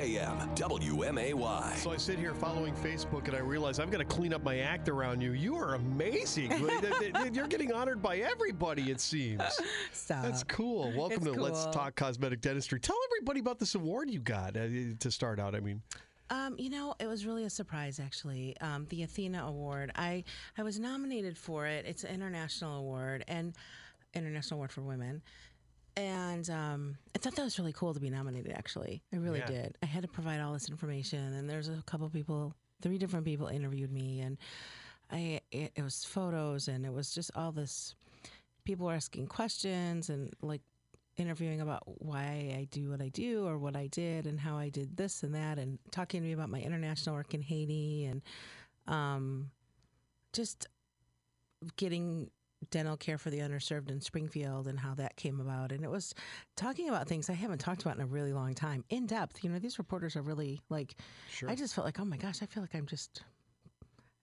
AM WMAY. So I sit here following Facebook and I realize I've got to clean up my act around you. You are amazing. You're getting honored by everybody, it seems. Stop. That's cool. Welcome It's to Let's. Talk Cosmetic Dentistry. Tell everybody about this award you got uh, to start out. I mean, Um, you know, it was really a surprise, actually. Um, the Athena Award. I I was nominated for it. It's an international award and international award for women. And um, I thought that was really cool to be nominated. Actually, I really Yeah. did. I had to provide all this information, and there's a couple people, three different people interviewed me, and I it, it was photos, and it was just all this. People were asking questions and like interviewing about why I do what I do or what I did and how I did this and that and talking to me about my international work in Haiti and um, just getting dental care for the underserved in Springfield and how that came about. And it was talking about things I haven't talked about in a really long time, in depth. You know, these reporters are really like, Sure. I just felt like, oh my gosh, I feel like I'm just.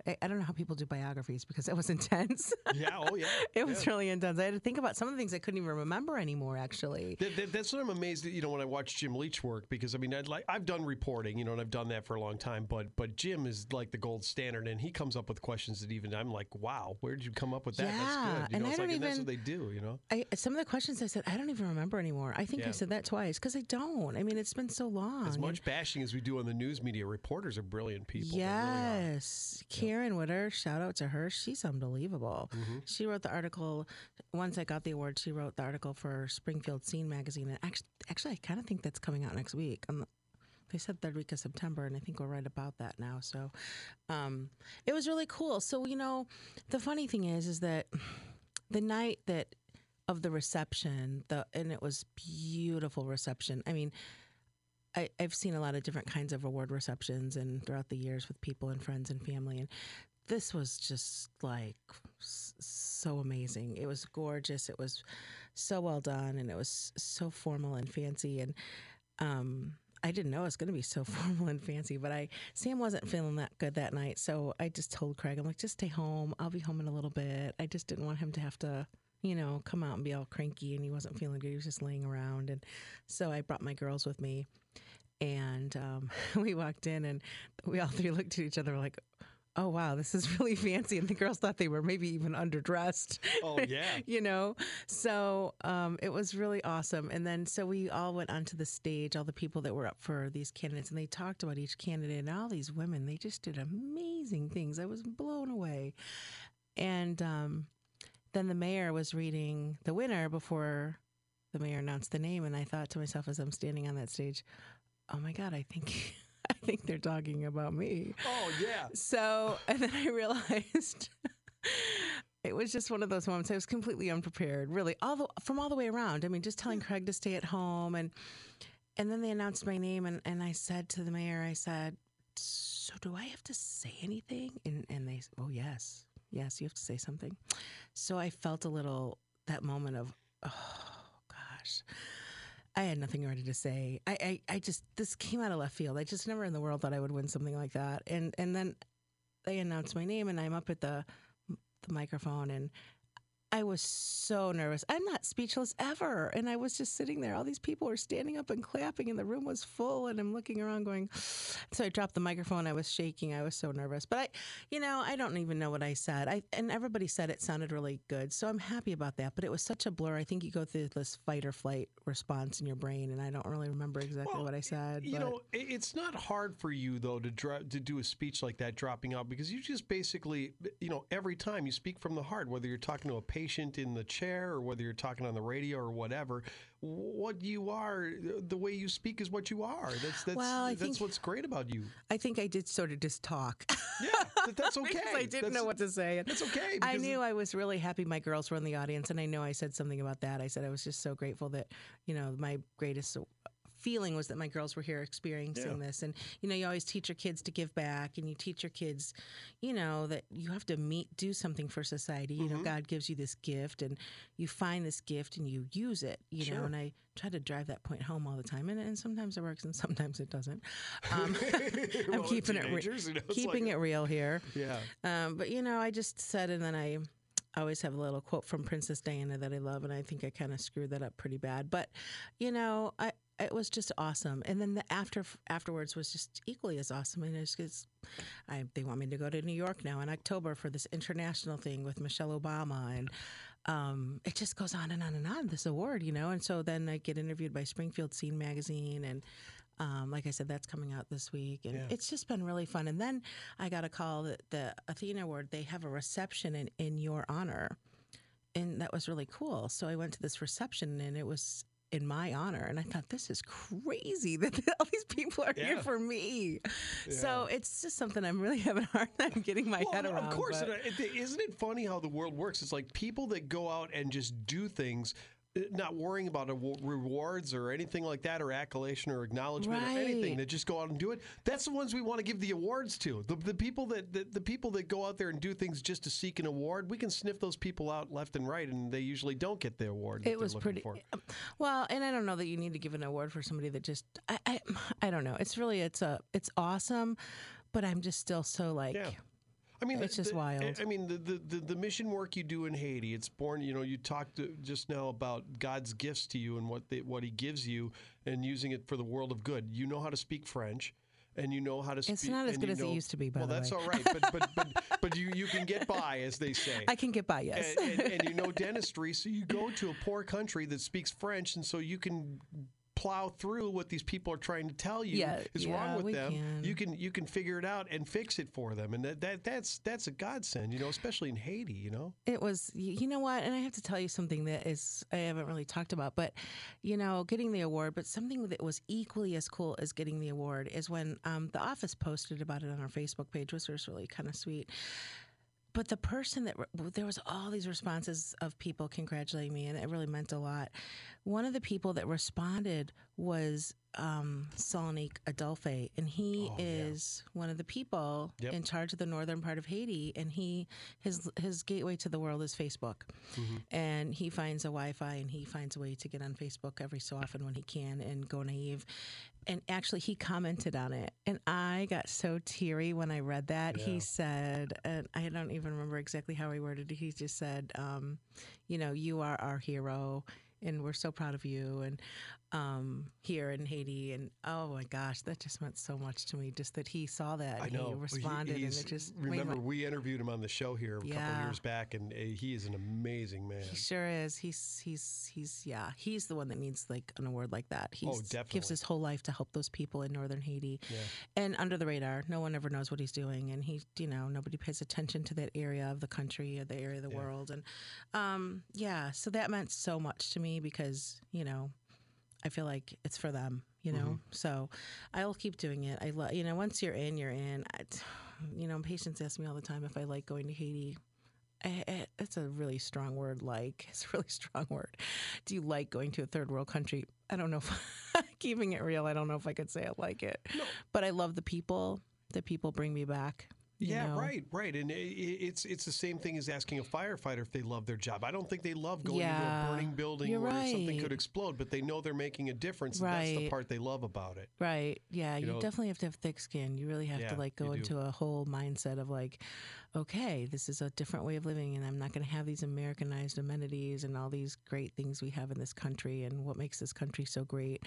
I, I don't know how people do biographies because it was intense. yeah, oh yeah. it was yeah. really intense. I had to think about some of the things I couldn't even remember anymore. Actually, That, that- that's what I'm amazed at, you know, when I watch Jim Leach work because I mean, I'd like I've done reporting, you know, and I've done that for a long time. But but Jim is like the gold standard, and he comes up with questions that even I'm like, wow, where did you come up with that? Yeah, that's good. You and know, I don't like, and that's even- what they do, you know. I, some of the questions I said, I don't even remember anymore. I think Yeah. I said that twice because I don't. I mean, it's been so long. As and- much bashing as we do on the news media, reporters are brilliant people. Yes, really are. Karen Witter, shout out to her. She's unbelievable. Mm-hmm. She wrote the article, once I got the award, she wrote the article for Springfield Scene magazine. And actually, actually I kind of think that's coming out next week. Um they said third week of September, and I think we're right about that now. So um, it was really cool. So, you know, the funny thing is, is that the night that of the reception, the and it was beautiful reception. I mean, I, I've seen a lot of different kinds of award receptions and throughout the years with people and friends and family. And this was just like so amazing. It was gorgeous. It was so well done and it was so formal and fancy. And um, I didn't know it was going to be so formal and fancy, but I Sam wasn't feeling that good that night, so I just told Craig, I'm like, just stay home. I'll be home in a little bit. I just didn't want him to have to, you know, come out and be all cranky, and he wasn't feeling good. He was just laying around, and so I brought my girls with me, and um, we walked in, and we all three looked at each other like. Oh wow, this is really fancy, and the girls thought they were maybe even underdressed Oh yeah. you know so um, it was really awesome and then so we all went onto the stage all the people that were up for these candidates and they talked about each candidate and all these women they just did amazing things i was blown away and um, then the mayor was reading the winner before the mayor announced the name and i thought to myself as i'm standing on that stage oh my god i think i think they're talking about me Oh yeah. so, and then I realized it was just one of those moments. I was completely unprepared, really, all the, from all the way around. I mean, just telling Craig to stay at home, and and then they announced my name, and and I said to the mayor, I said, "So do I have to say anything?" And and they, "Oh yes, yes, you have to say something." So I felt a little that moment of, oh gosh. I had nothing ready to say. I, I, I just this came out of left field. I just never in the world thought I would win something like that. And and then they announced my name, and I'm up at the the microphone, and I was so nervous. I'm not speechless ever, and I was just sitting there. All these people were standing up and clapping, and the room was full. And I'm looking around, going. So I dropped the microphone. I was shaking. I was so nervous. But I, you know, I don't even know what I said. I and everybody said it sounded really good, so I'm happy about that. But it was such a blur. I think you go through this fight or flight response in your brain, and I don't really remember exactly Well, what I said. You but- know, it's not hard for you though to dra- to do a speech like that, dropping out, because you just basically, you know, every time you speak from the heart, whether you're talking to a patient in the chair or whether you're talking on the radio or whatever. What you are, the way you speak is what you are. That's that's Well, that's think- what's great about you. I think I did sort of just talk. Yeah, that's okay. because I didn't That's- know what to say. And That's okay. I knew I was really happy my girls were in the audience, and I know I said something about that. I said I was just so grateful that, you know, my greatest feeling was that my girls were here experiencing Yeah. this. And, you know, you always teach your kids to give back, and you teach your kids, you know, that you have to meet, do something for society. You Mm-hmm. know, God gives you this gift, and you find this gift and you use it, you know, and I try to drive that point home all the time. And, and sometimes it works and sometimes it doesn't. Um, I'm Well, keeping it, re- you know, keeping like- it real here. Yeah. Um, but you know, I just said, and then I always have a little quote from Princess Diana that I love, and I think I kind of screwed that up pretty bad. But you know, I it was just awesome. And then the after afterwards was just equally as awesome. And it's because I they want me to go to New York now in October for this international thing with Michelle Obama and. Um, it just goes on and on and on. This award, you know, and so then I get interviewed by Springfield Scene magazine, and um, like I said, that's coming out this week, and Yeah. it's just been really fun. And then I got a call that the Athena Award they have a reception in in your honor, and that was really cool. So I went to this reception, and it was in my honor, and I thought this is crazy that all these people are here for me. So it's just something I'm really having a hard time getting my Well, head around. Of course, but- isn't it funny how the world works? It's like people that go out and just do things. Not worrying about rewards or anything like that, or accolation or acknowledgement or anything. Right. That just go out and do it. That's the ones we want to give the awards to. The, the people that the, the people that go out there and do things just to seek an award. We can sniff those people out left and right, and they usually don't get the award. it was pretty For. Um, well and i don't know that you need to give an award for somebody that just i i, I don't know it's really it's a it's awesome but i'm just still so like Yeah. I mean, It's the- just the- wild. I mean, the, the, the, mission work you do in Haiti, it's born, you know, you talked uh, just now about God's gifts to you and what they, what he gives you and using it for the world of good. You know how to speak French and you know how to speak. It's not as good you as it used to be, by well, the that's all right. But, but, but, but you, you can get by, as they say. i can get by yes and, and, and you know dentistry, so you go to a poor country that speaks French, and so you can plow through what these people are trying to tell you Yeah, is yeah, wrong with them. can. You can you can figure it out and fix it for them, and that, that that's that's a godsend, you know, especially in Haiti, you know. it was you know what and i have to tell you something that is i haven't really talked about but you know getting the award but something that was equally as cool as getting the award is when um, the office posted about it on our facebook page which was really kind of sweet but the person that re- there was all these responses of people congratulating me and it really meant a lot. One of the people that responded was um, Sonique Adolphe, and he Oh, yeah. is one of the people Yep. in charge of the northern part of Haiti. And he his his gateway to the world is Facebook, Mm-hmm. and he finds a Wi-Fi and he finds a way to get on Facebook every so often when he can and go naive. And actually, he commented on it, and I got so teary when I read that. Yeah. He said, and I don't even remember exactly how he worded it. He just said, um, "You know, you are our hero." And we're so proud of you, and um, here in Haiti, and oh my gosh, that just meant so much to me. Just that he saw that, I and know. he responded, and he's- it just remember we interviewed him on the show here a couple Yeah. years back, and uh, he is an amazing man. He sure is. He's he's he's yeah. He's the one that needs like an award like that. He Oh, gives his whole life to help those people in northern Haiti, Yeah. and under the radar. No one ever knows what he's doing, and he you know nobody pays attention to that area of the country or the area of the Yeah. world, and um yeah. So that meant so much to me because you know I feel like it's for them, you know. Mm-hmm. So I'll keep doing it. I love, you know, once you're in, you're in. I, you know, patients ask me all the time if I like going to Haiti. I, I, it's a really strong word. Like it's a really strong word. Do you like going to a third world country? I don't know. If, keeping it real, I don't know if I could say I like it. But I love the people. The people bring me back. You Yeah, know? right, right, and it's it's the same thing as asking a firefighter if they love their job. I don't think they love going into a burning building where something could explode, but they know they're making a difference. and That's the part they love about it. Right. Yeah. You, know- definitely have to have thick skin. You really have Yeah, to like go into a whole mindset of like, okay, this is a different way of living, and I'm not going to have these Americanized amenities and all these great things we have in this country and what makes this country so great.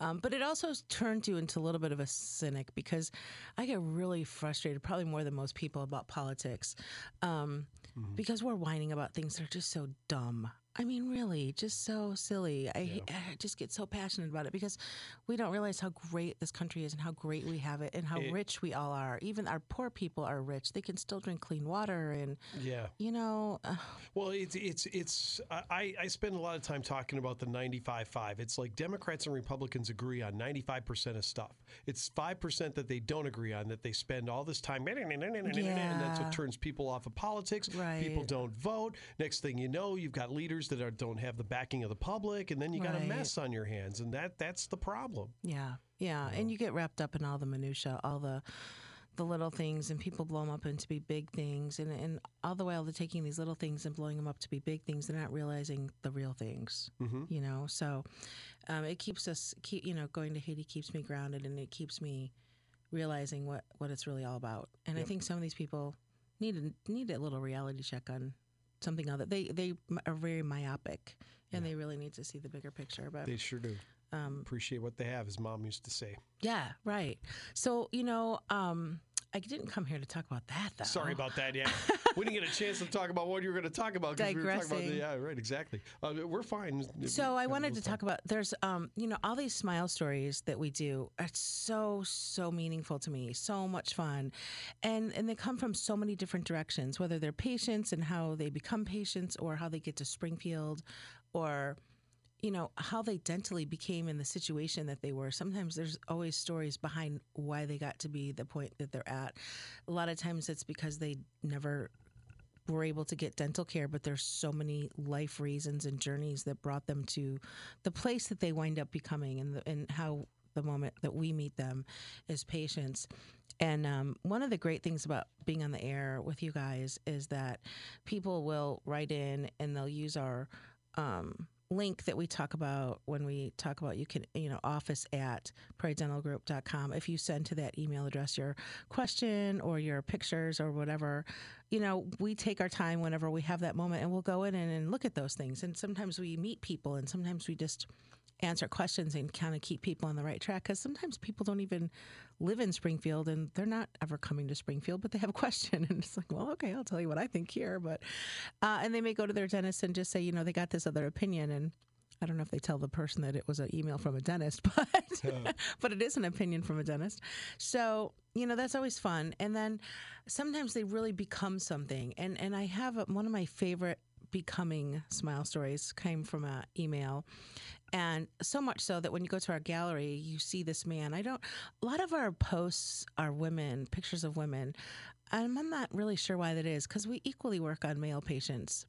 Um, but it also turns you into a little bit of a cynic because I get really frustrated, probably more than most people, about politics um, Mm-hmm. because we're whining about things that are just so dumb. I mean, really, just so silly. I, I just get so passionate about it because we don't realize how great this country is and how great we have it and how It- rich we all are. Even our poor people are rich. They can still drink clean water and, Yeah. you know, uh, Well, it's it's it's. I I spend a lot of time talking about the 95-5. It's like Democrats and Republicans agree on ninety five percent of stuff. It's five percent that they don't agree on that they spend all this time, and that's what turns people off of politics. Right. People don't vote. Next thing you know, you've got leaders that are, don't have the backing of the public, and then you got a mess on your hands, and that that's the problem. yeah, yeah. And you get wrapped up in all the minutia, all the the little things, and people blow them up into be big things, and and all the while they're taking these little things and blowing them up to be big things. They're not realizing the real things. Mm-hmm. you know so um, it keeps us keep you know going to haiti keeps me grounded and it keeps me realizing what what it's really all about and i think some of these people need a, need a little reality check on something other they they are very myopic and they really need to see the bigger picture but They sure do. Um, Appreciate what they have, as mom used to say. yeah, right. So you know, um, I didn't come here to talk about that though. Sorry about that. Yeah, we didn't get a chance to talk about what you were going to talk about. 'cause We were talking about the, yeah, right. Exactly. Uh, we're fine. So I wanted to little talk about there's um you know all these smile stories that we do are so so meaningful to me so much fun and and they come from so many different directions whether they're patients and how they become patients or how they get to Springfield or you know how they dentally became in the situation that they were sometimes there's always stories behind why they got to be the point that they're at a lot of times it's because they never were able to get dental care, but there's so many life reasons and journeys that brought them to the place that they wind up becoming, and the, and how the moment that we meet them as patients. And um, one of the great things about being on the air with you guys is that people will write in and they'll use our um, link that we talk about when we talk about you can you know office at prairiedentalgroup.com if you send to that email address your question or your pictures or whatever you know we take our time whenever we have that moment and we'll go in and, and look at those things. And sometimes we meet people and sometimes we just answer questions and kind of keep people on the right track because sometimes people don't even live in Springfield and they're not ever coming to Springfield, but they have a question and it's like, well, okay, I'll tell you what I think here, but uh, and they may go to their dentist and just say, you know, they got this other opinion and. I don't know if they tell the person that it was an email from a dentist, but but it is an opinion from a dentist. So you know that's always fun. And then sometimes they really become something. And and I have a, one of my favorite becoming smile stories came from an email. And so much so that when you go to our gallery you see this man. I don't a lot of our posts are women pictures of women. And i'm not really sure why that is because we equally work on male patients.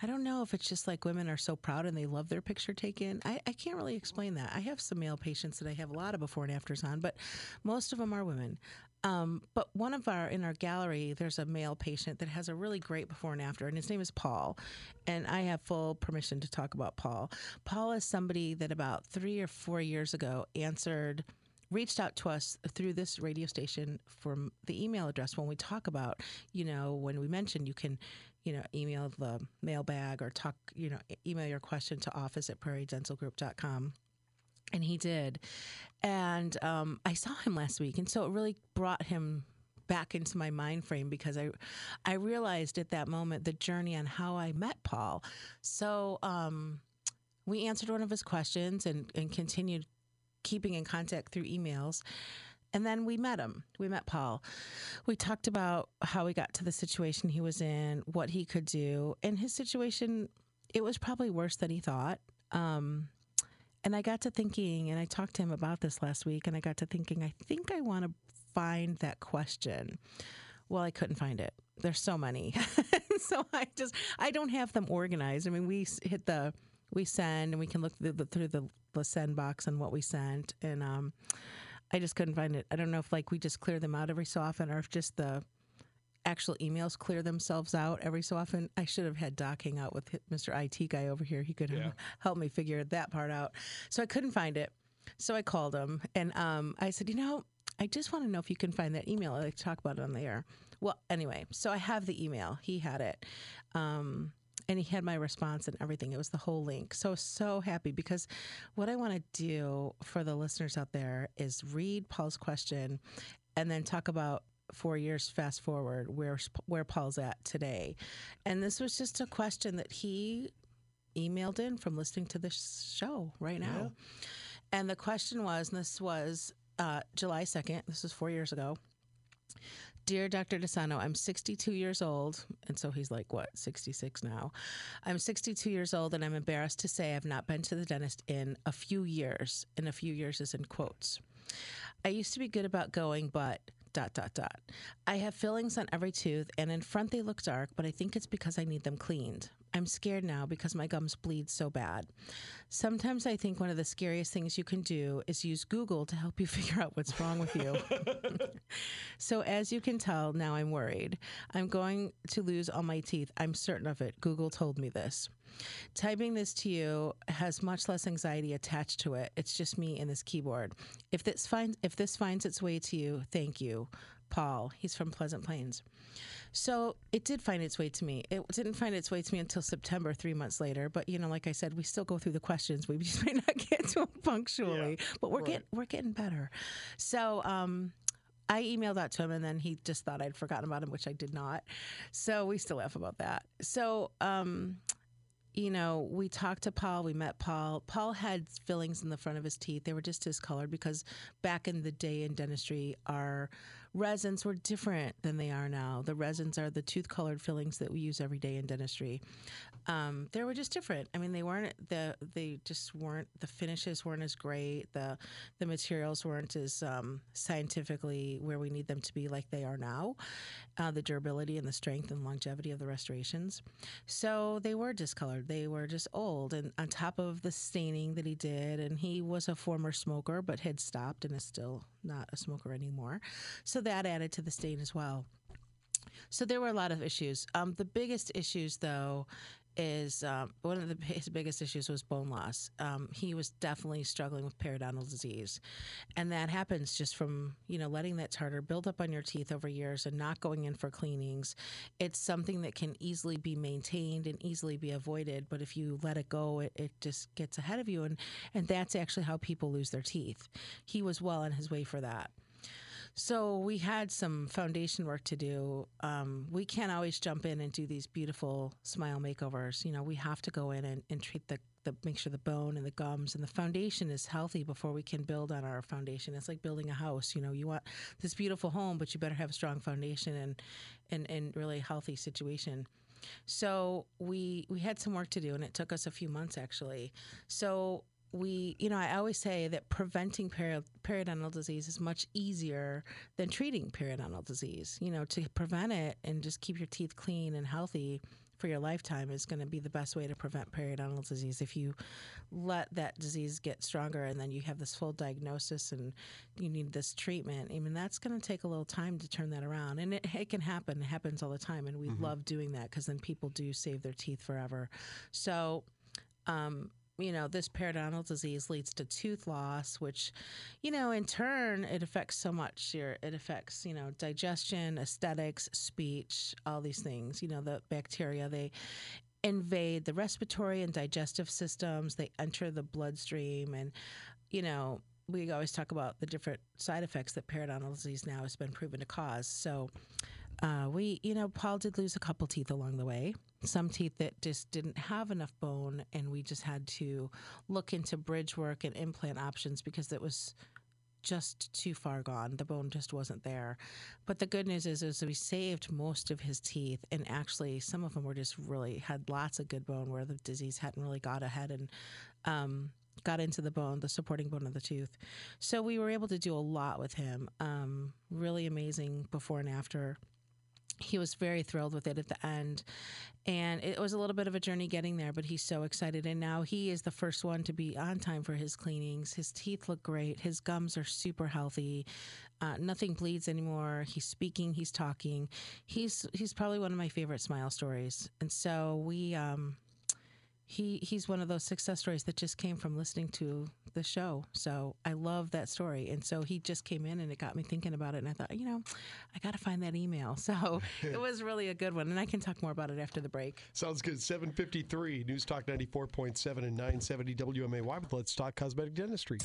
I don't know if it's just like women are so proud and they love their picture taken. I, I can't really explain that. I have some male patients that i have a lot of before and afters on but most of them are women um, but one of our in our gallery, there's a male patient that has a really great before and after, and his name is Paul. And I have full permission to talk about Paul. Paul is somebody that about three or four years ago answered, reached out to us through this radio station from the email address when we talk about, you know, when we mentioned you can, you know, email the mailbag or talk, you know, email your question to office at prairiedentalgroup.com and he did and um, i saw him last week and so it really brought him back into my mind frame because i i realized at that moment the journey on how i met paul so um, we answered one of his questions and and continued keeping in contact through emails and then we met him. We met Paul. We talked about how he got to the situation he was in, what he could do. And his situation, it was probably worse than he thought. Um, and I got to thinking, and I talked to him about this last week, and I got to thinking, I think I want to find that question. Well, I couldn't find it. There's so many. so I just, I don't have them organized. I mean, we hit the, we send, and we can look through the, through the, the send box and what we sent. And um, I just couldn't find it. I don't know if like we just clear them out every so often or if just the, actual emails clear themselves out every so often. I should have had Doc hang out with Mr. IT guy over here. He could Yeah. help me figure that part out. So I couldn't find it. So I called him and um, I said, you know, I just want to know if you can find that email. I'd like to talk about it on the air. Well, anyway, so I have the email. He had it. Um, and he had my response and everything. It was the whole link. So, so happy because what I want to do for the listeners out there is read Paul's question and then talk about four years fast forward where where Paul's at today. And this was just a question that he emailed in from listening to this show right now. And the question was, and this was uh, July 2nd, this was four years ago. Dear Dr. DeSano, I'm 62 years old. And so he's like, what, 66 now? I'm 62 years old and I'm embarrassed to say I've not been to the dentist in a few years. And a few years is in quotes. I used to be good about going, but dot dot dot. I have fillings on every tooth and in front they look dark, but I think it's because I need them cleaned. I'm scared now because my gums bleed so bad. Sometimes I think one of the scariest things you can do is use Google to help you figure out what's wrong with you. so, as you can tell, now I'm worried. I'm going to lose all my teeth. I'm certain of it. Google told me this. Typing this to you has much less anxiety attached to it. It's just me and this keyboard. If this finds if this finds its way to you, thank you. Paul. He's from Pleasant Plains. So it did find its way to me. It didn't find its way to me until September, three months later. But you know, like I said, we still go through the questions. We just may not get to them punctually, Yeah, but we're right. getting we're getting better. So um, I emailed that to him, and then he just thought I'd forgotten about him, which I did not. So we still laugh about that. So. Um, you know, we talked to Paul. We met Paul. Paul had fillings in the front of his teeth. They were just discolored because back in the day in dentistry, our resins were different than they are now. The resins are the tooth colored fillings that we use every day in dentistry. Um, they were just different. I mean, they weren't the they just weren't the finishes weren't as great. The the materials weren't as um, scientifically where we need them to be like they are now. Uh, the durability and the strength and longevity of the restorations. So they were discolored. They were just old, and on top of the staining that he did, and he was a former smoker, but had stopped and is still not a smoker anymore. So that added to the stain as well. So there were a lot of issues. Um, the biggest issues, though, is um, one of the, his biggest issues was bone loss. Um, he was definitely struggling with periodontal disease, and that happens just from you know letting that tartar build up on your teeth over years and not going in for cleanings. It's something that can easily be maintained and easily be avoided, but if you let it go, it, it just gets ahead of you, and and that's actually how people lose their teeth. He was well on his way for that. So we had some foundation work to do. Um, we can't always jump in and do these beautiful smile makeovers. You know, we have to go in and, and treat the, the make sure the bone and the gums and the foundation is healthy before we can build on our foundation. It's like building a house. You know, you want this beautiful home, but you better have a strong foundation and and, and really healthy situation. So we we had some work to do, and it took us a few months actually. So we, you know, I always say that preventing peri- periodontal disease is much easier than treating periodontal disease. You know, to prevent it and just keep your teeth clean and healthy for your lifetime is going to be the best way to prevent periodontal disease. If you let that disease get stronger and then you have this full diagnosis and you need this treatment, I mean, that's going to take a little time to turn that around. And it, it can happen. It happens all the time. And we love doing that because then people do save their teeth forever. So, um, you know, this periodontal disease leads to tooth loss, which, you know, in turn, it affects so much. Your, it affects, you know, digestion, aesthetics, speech, all these things. You know, the bacteria, they invade the respiratory and digestive systems, they enter the bloodstream, and, you know, we always talk about the different side effects that periodontal disease now has been proven to cause. So, uh, we, you know, Paul did lose a couple teeth along the way. Some teeth that just didn't have enough bone, and we just had to look into bridge work and implant options because it was just too far gone. The bone just wasn't there. But the good news is, is we saved most of his teeth, and actually, some of them were just really had lots of good bone where the disease hadn't really got ahead and. Um, got into the bone, the supporting bone of the tooth. So we were able to do a lot with him. Um, really amazing before and after he was very thrilled with it at the end. And it was a little bit of a journey getting there, but he's so excited. And now he is the first one to be on time for his cleanings. His teeth look great. His gums are super healthy. Uh, nothing bleeds anymore. He's speaking. He's talking. He's he's probably one of my favorite smile stories. And so we um, he he's one of those success stories that just came from listening to the show. So I love that story. And so he just came in and it got me thinking about it. And I thought, you know, I got to find that email. So it was really a good one. And I can talk more about it after the break. Sounds good. 753 News Talk 94.7 and 970 WMAY with Let's Talk Cosmetic Dentistry.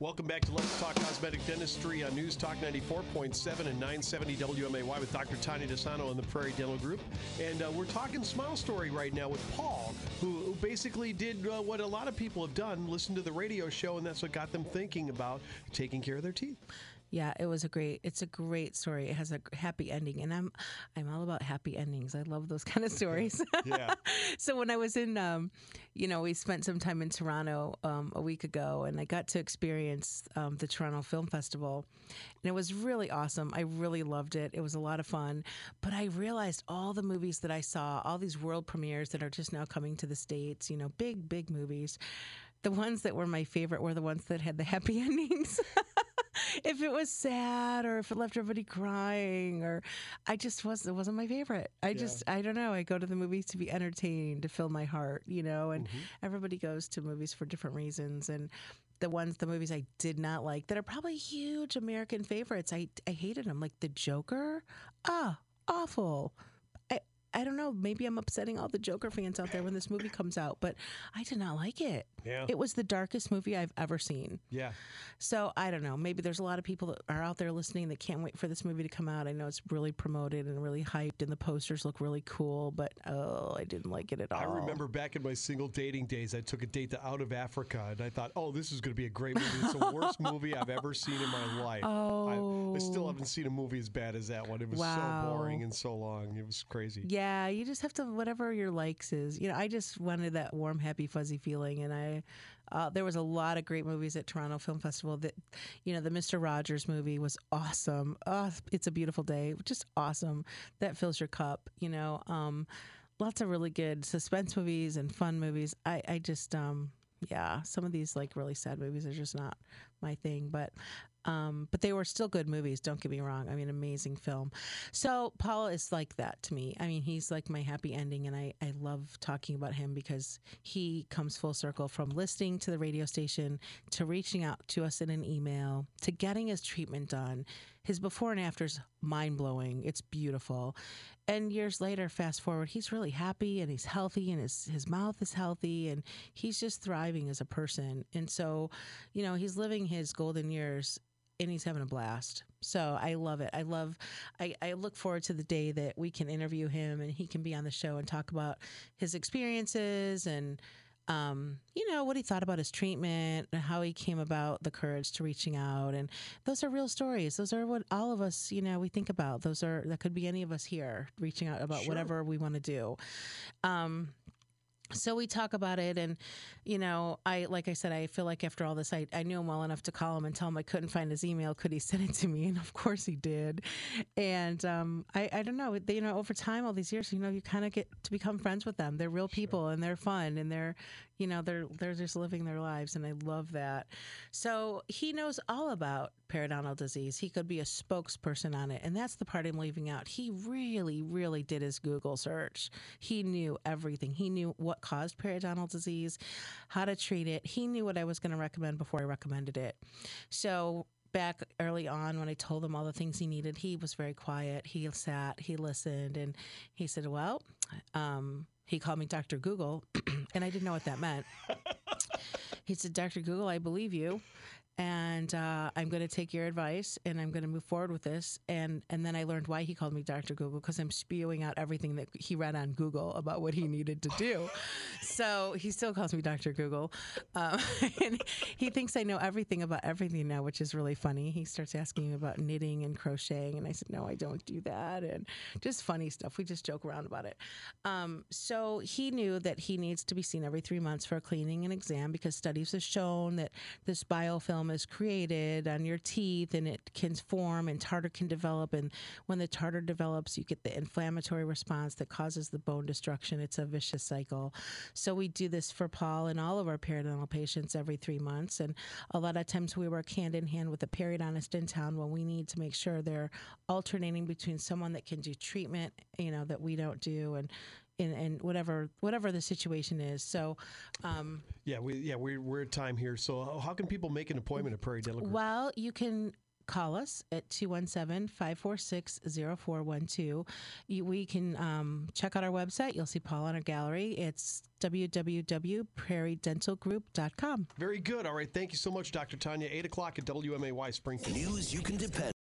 Welcome back to Let's Talk Cosmetic Dentistry on News Talk 94.7 and 970 WMAY with Dr. Tanya DeSano and the Prairie Dental Group. And uh, we're talking Smile Story right now with Paul, who, who basically did uh, what a lot of people have done listen to the radio show, and that's what got them thinking about taking care of their teeth. Yeah, it was a great. It's a great story. It has a happy ending, and I'm I'm all about happy endings. I love those kind of stories. Yeah. so when I was in, um, you know, we spent some time in Toronto um, a week ago, and I got to experience um, the Toronto Film Festival, and it was really awesome. I really loved it. It was a lot of fun. But I realized all the movies that I saw, all these world premieres that are just now coming to the states. You know, big big movies. The ones that were my favorite were the ones that had the happy endings. if it was sad or if it left everybody crying or I just was it wasn't my favorite. I just I don't know. I go to the movies to be entertained, to fill my heart, you know, and everybody goes to movies for different reasons and the ones, the movies I did not like that are probably huge American favorites. I I hated them, like The Joker. Ah, awful. I don't know. Maybe I'm upsetting all the Joker fans out there when this movie comes out, but I did not like it. Yeah. It was the darkest movie I've ever seen. Yeah. So I don't know. Maybe there's a lot of people that are out there listening that can't wait for this movie to come out. I know it's really promoted and really hyped, and the posters look really cool. But oh, I didn't like it at all. I remember back in my single dating days, I took a date to Out of Africa, and I thought, "Oh, this is going to be a great movie. It's the worst movie I've ever seen in my life." I, I still Oh. haven't seen a movie as bad as that one. It was Wow. so boring and so long. It was crazy. Yeah, you just have to whatever your likes is. You know, I just wanted that warm, happy, fuzzy feeling, and I. Uh, there was a lot of great movies at Toronto Film Festival. That, you know, the Mister Rogers movie was awesome. Oh, it's a beautiful day, just awesome. That fills your cup. You know, um, lots of really good suspense movies and fun movies. I, I just, um, yeah, some of these like really sad movies are just not my thing, but. Um, but they were still good movies. Don't get me wrong. I mean, amazing film. So Paul is like that to me. I mean, he's like my happy ending, and I, I love talking about him because he comes full circle from listening to the radio station to reaching out to us in an email to getting his treatment done. His before and after's mind blowing. It's beautiful. And years later, fast forward, he's really happy and he's healthy and his, his mouth is healthy and he's just thriving as a person. And so, you know, he's living his golden years and he's having a blast. So I love it. I love, I, I look forward to the day that we can interview him and he can be on the show and talk about his experiences and, um, you know, what he thought about his treatment and how he came about the courage to reaching out. And those are real stories. Those are what all of us, you know, we think about. Those are, that could be any of us here reaching out about Sure. whatever we want to do. Um, so we talk about it and you know i like i said i feel like after all this i, I knew him well enough to call him and tell him i couldn't find his email. Could he send it to me? And of course he did. And um, I, I don't know. You know over time all these years you know you kind of get to become friends with them. They're real people and they're fun and they're you know they're they're just living their lives and i love that. So he knows all about periodontal disease. He could be a spokesperson on it and that's the part i'm leaving out. He really really did his google search. He knew everything. He knew what caused periodontal disease how to treat it. He knew what i was going to recommend before i recommended it. So back early on when I told him all the things he needed, he was very quiet. He sat, he listened, and he said, Well, um, he called me Dr. Google, and I didn't know what that meant. he said, Dr. Google, I believe you. And uh, I'm going to take your advice, and I'm going to move forward with this. And and then I learned why he called me Dr. Google because I'm spewing out everything that he read on Google about what he needed to do. so he still calls me Dr. Google, um, and he thinks I know everything about everything now, which is really funny. He starts asking me about knitting and crocheting, and I said, "No, I don't do that," and just funny stuff. We just joke around about it. Um, so he knew that he needs to be seen every three months for a cleaning and exam because studies have shown that this biofilm is created on your teeth and it can form and tartar can develop. And when the tartar develops, you get the inflammatory response that causes the bone destruction. It's a vicious cycle. So we do this for Paul and all of our periodontal patients every three months. And a lot of times we work hand in hand with a periodontist in town when we need to make sure they're alternating between someone that can do treatment, you know, that we don't do and and, and whatever whatever the situation is. So um, Yeah, we yeah we're we're at time here. So how can people make an appointment at Prairie Dental Group? Well, you can call us at 217-546-0412. You, we can um, check out our website. You'll see Paul on our gallery. It's www.prairiedentalgroup.com. Very good. All right. Thank you so much, Dr. Tanya. Eight o'clock at WMAY Springfield. News you can depend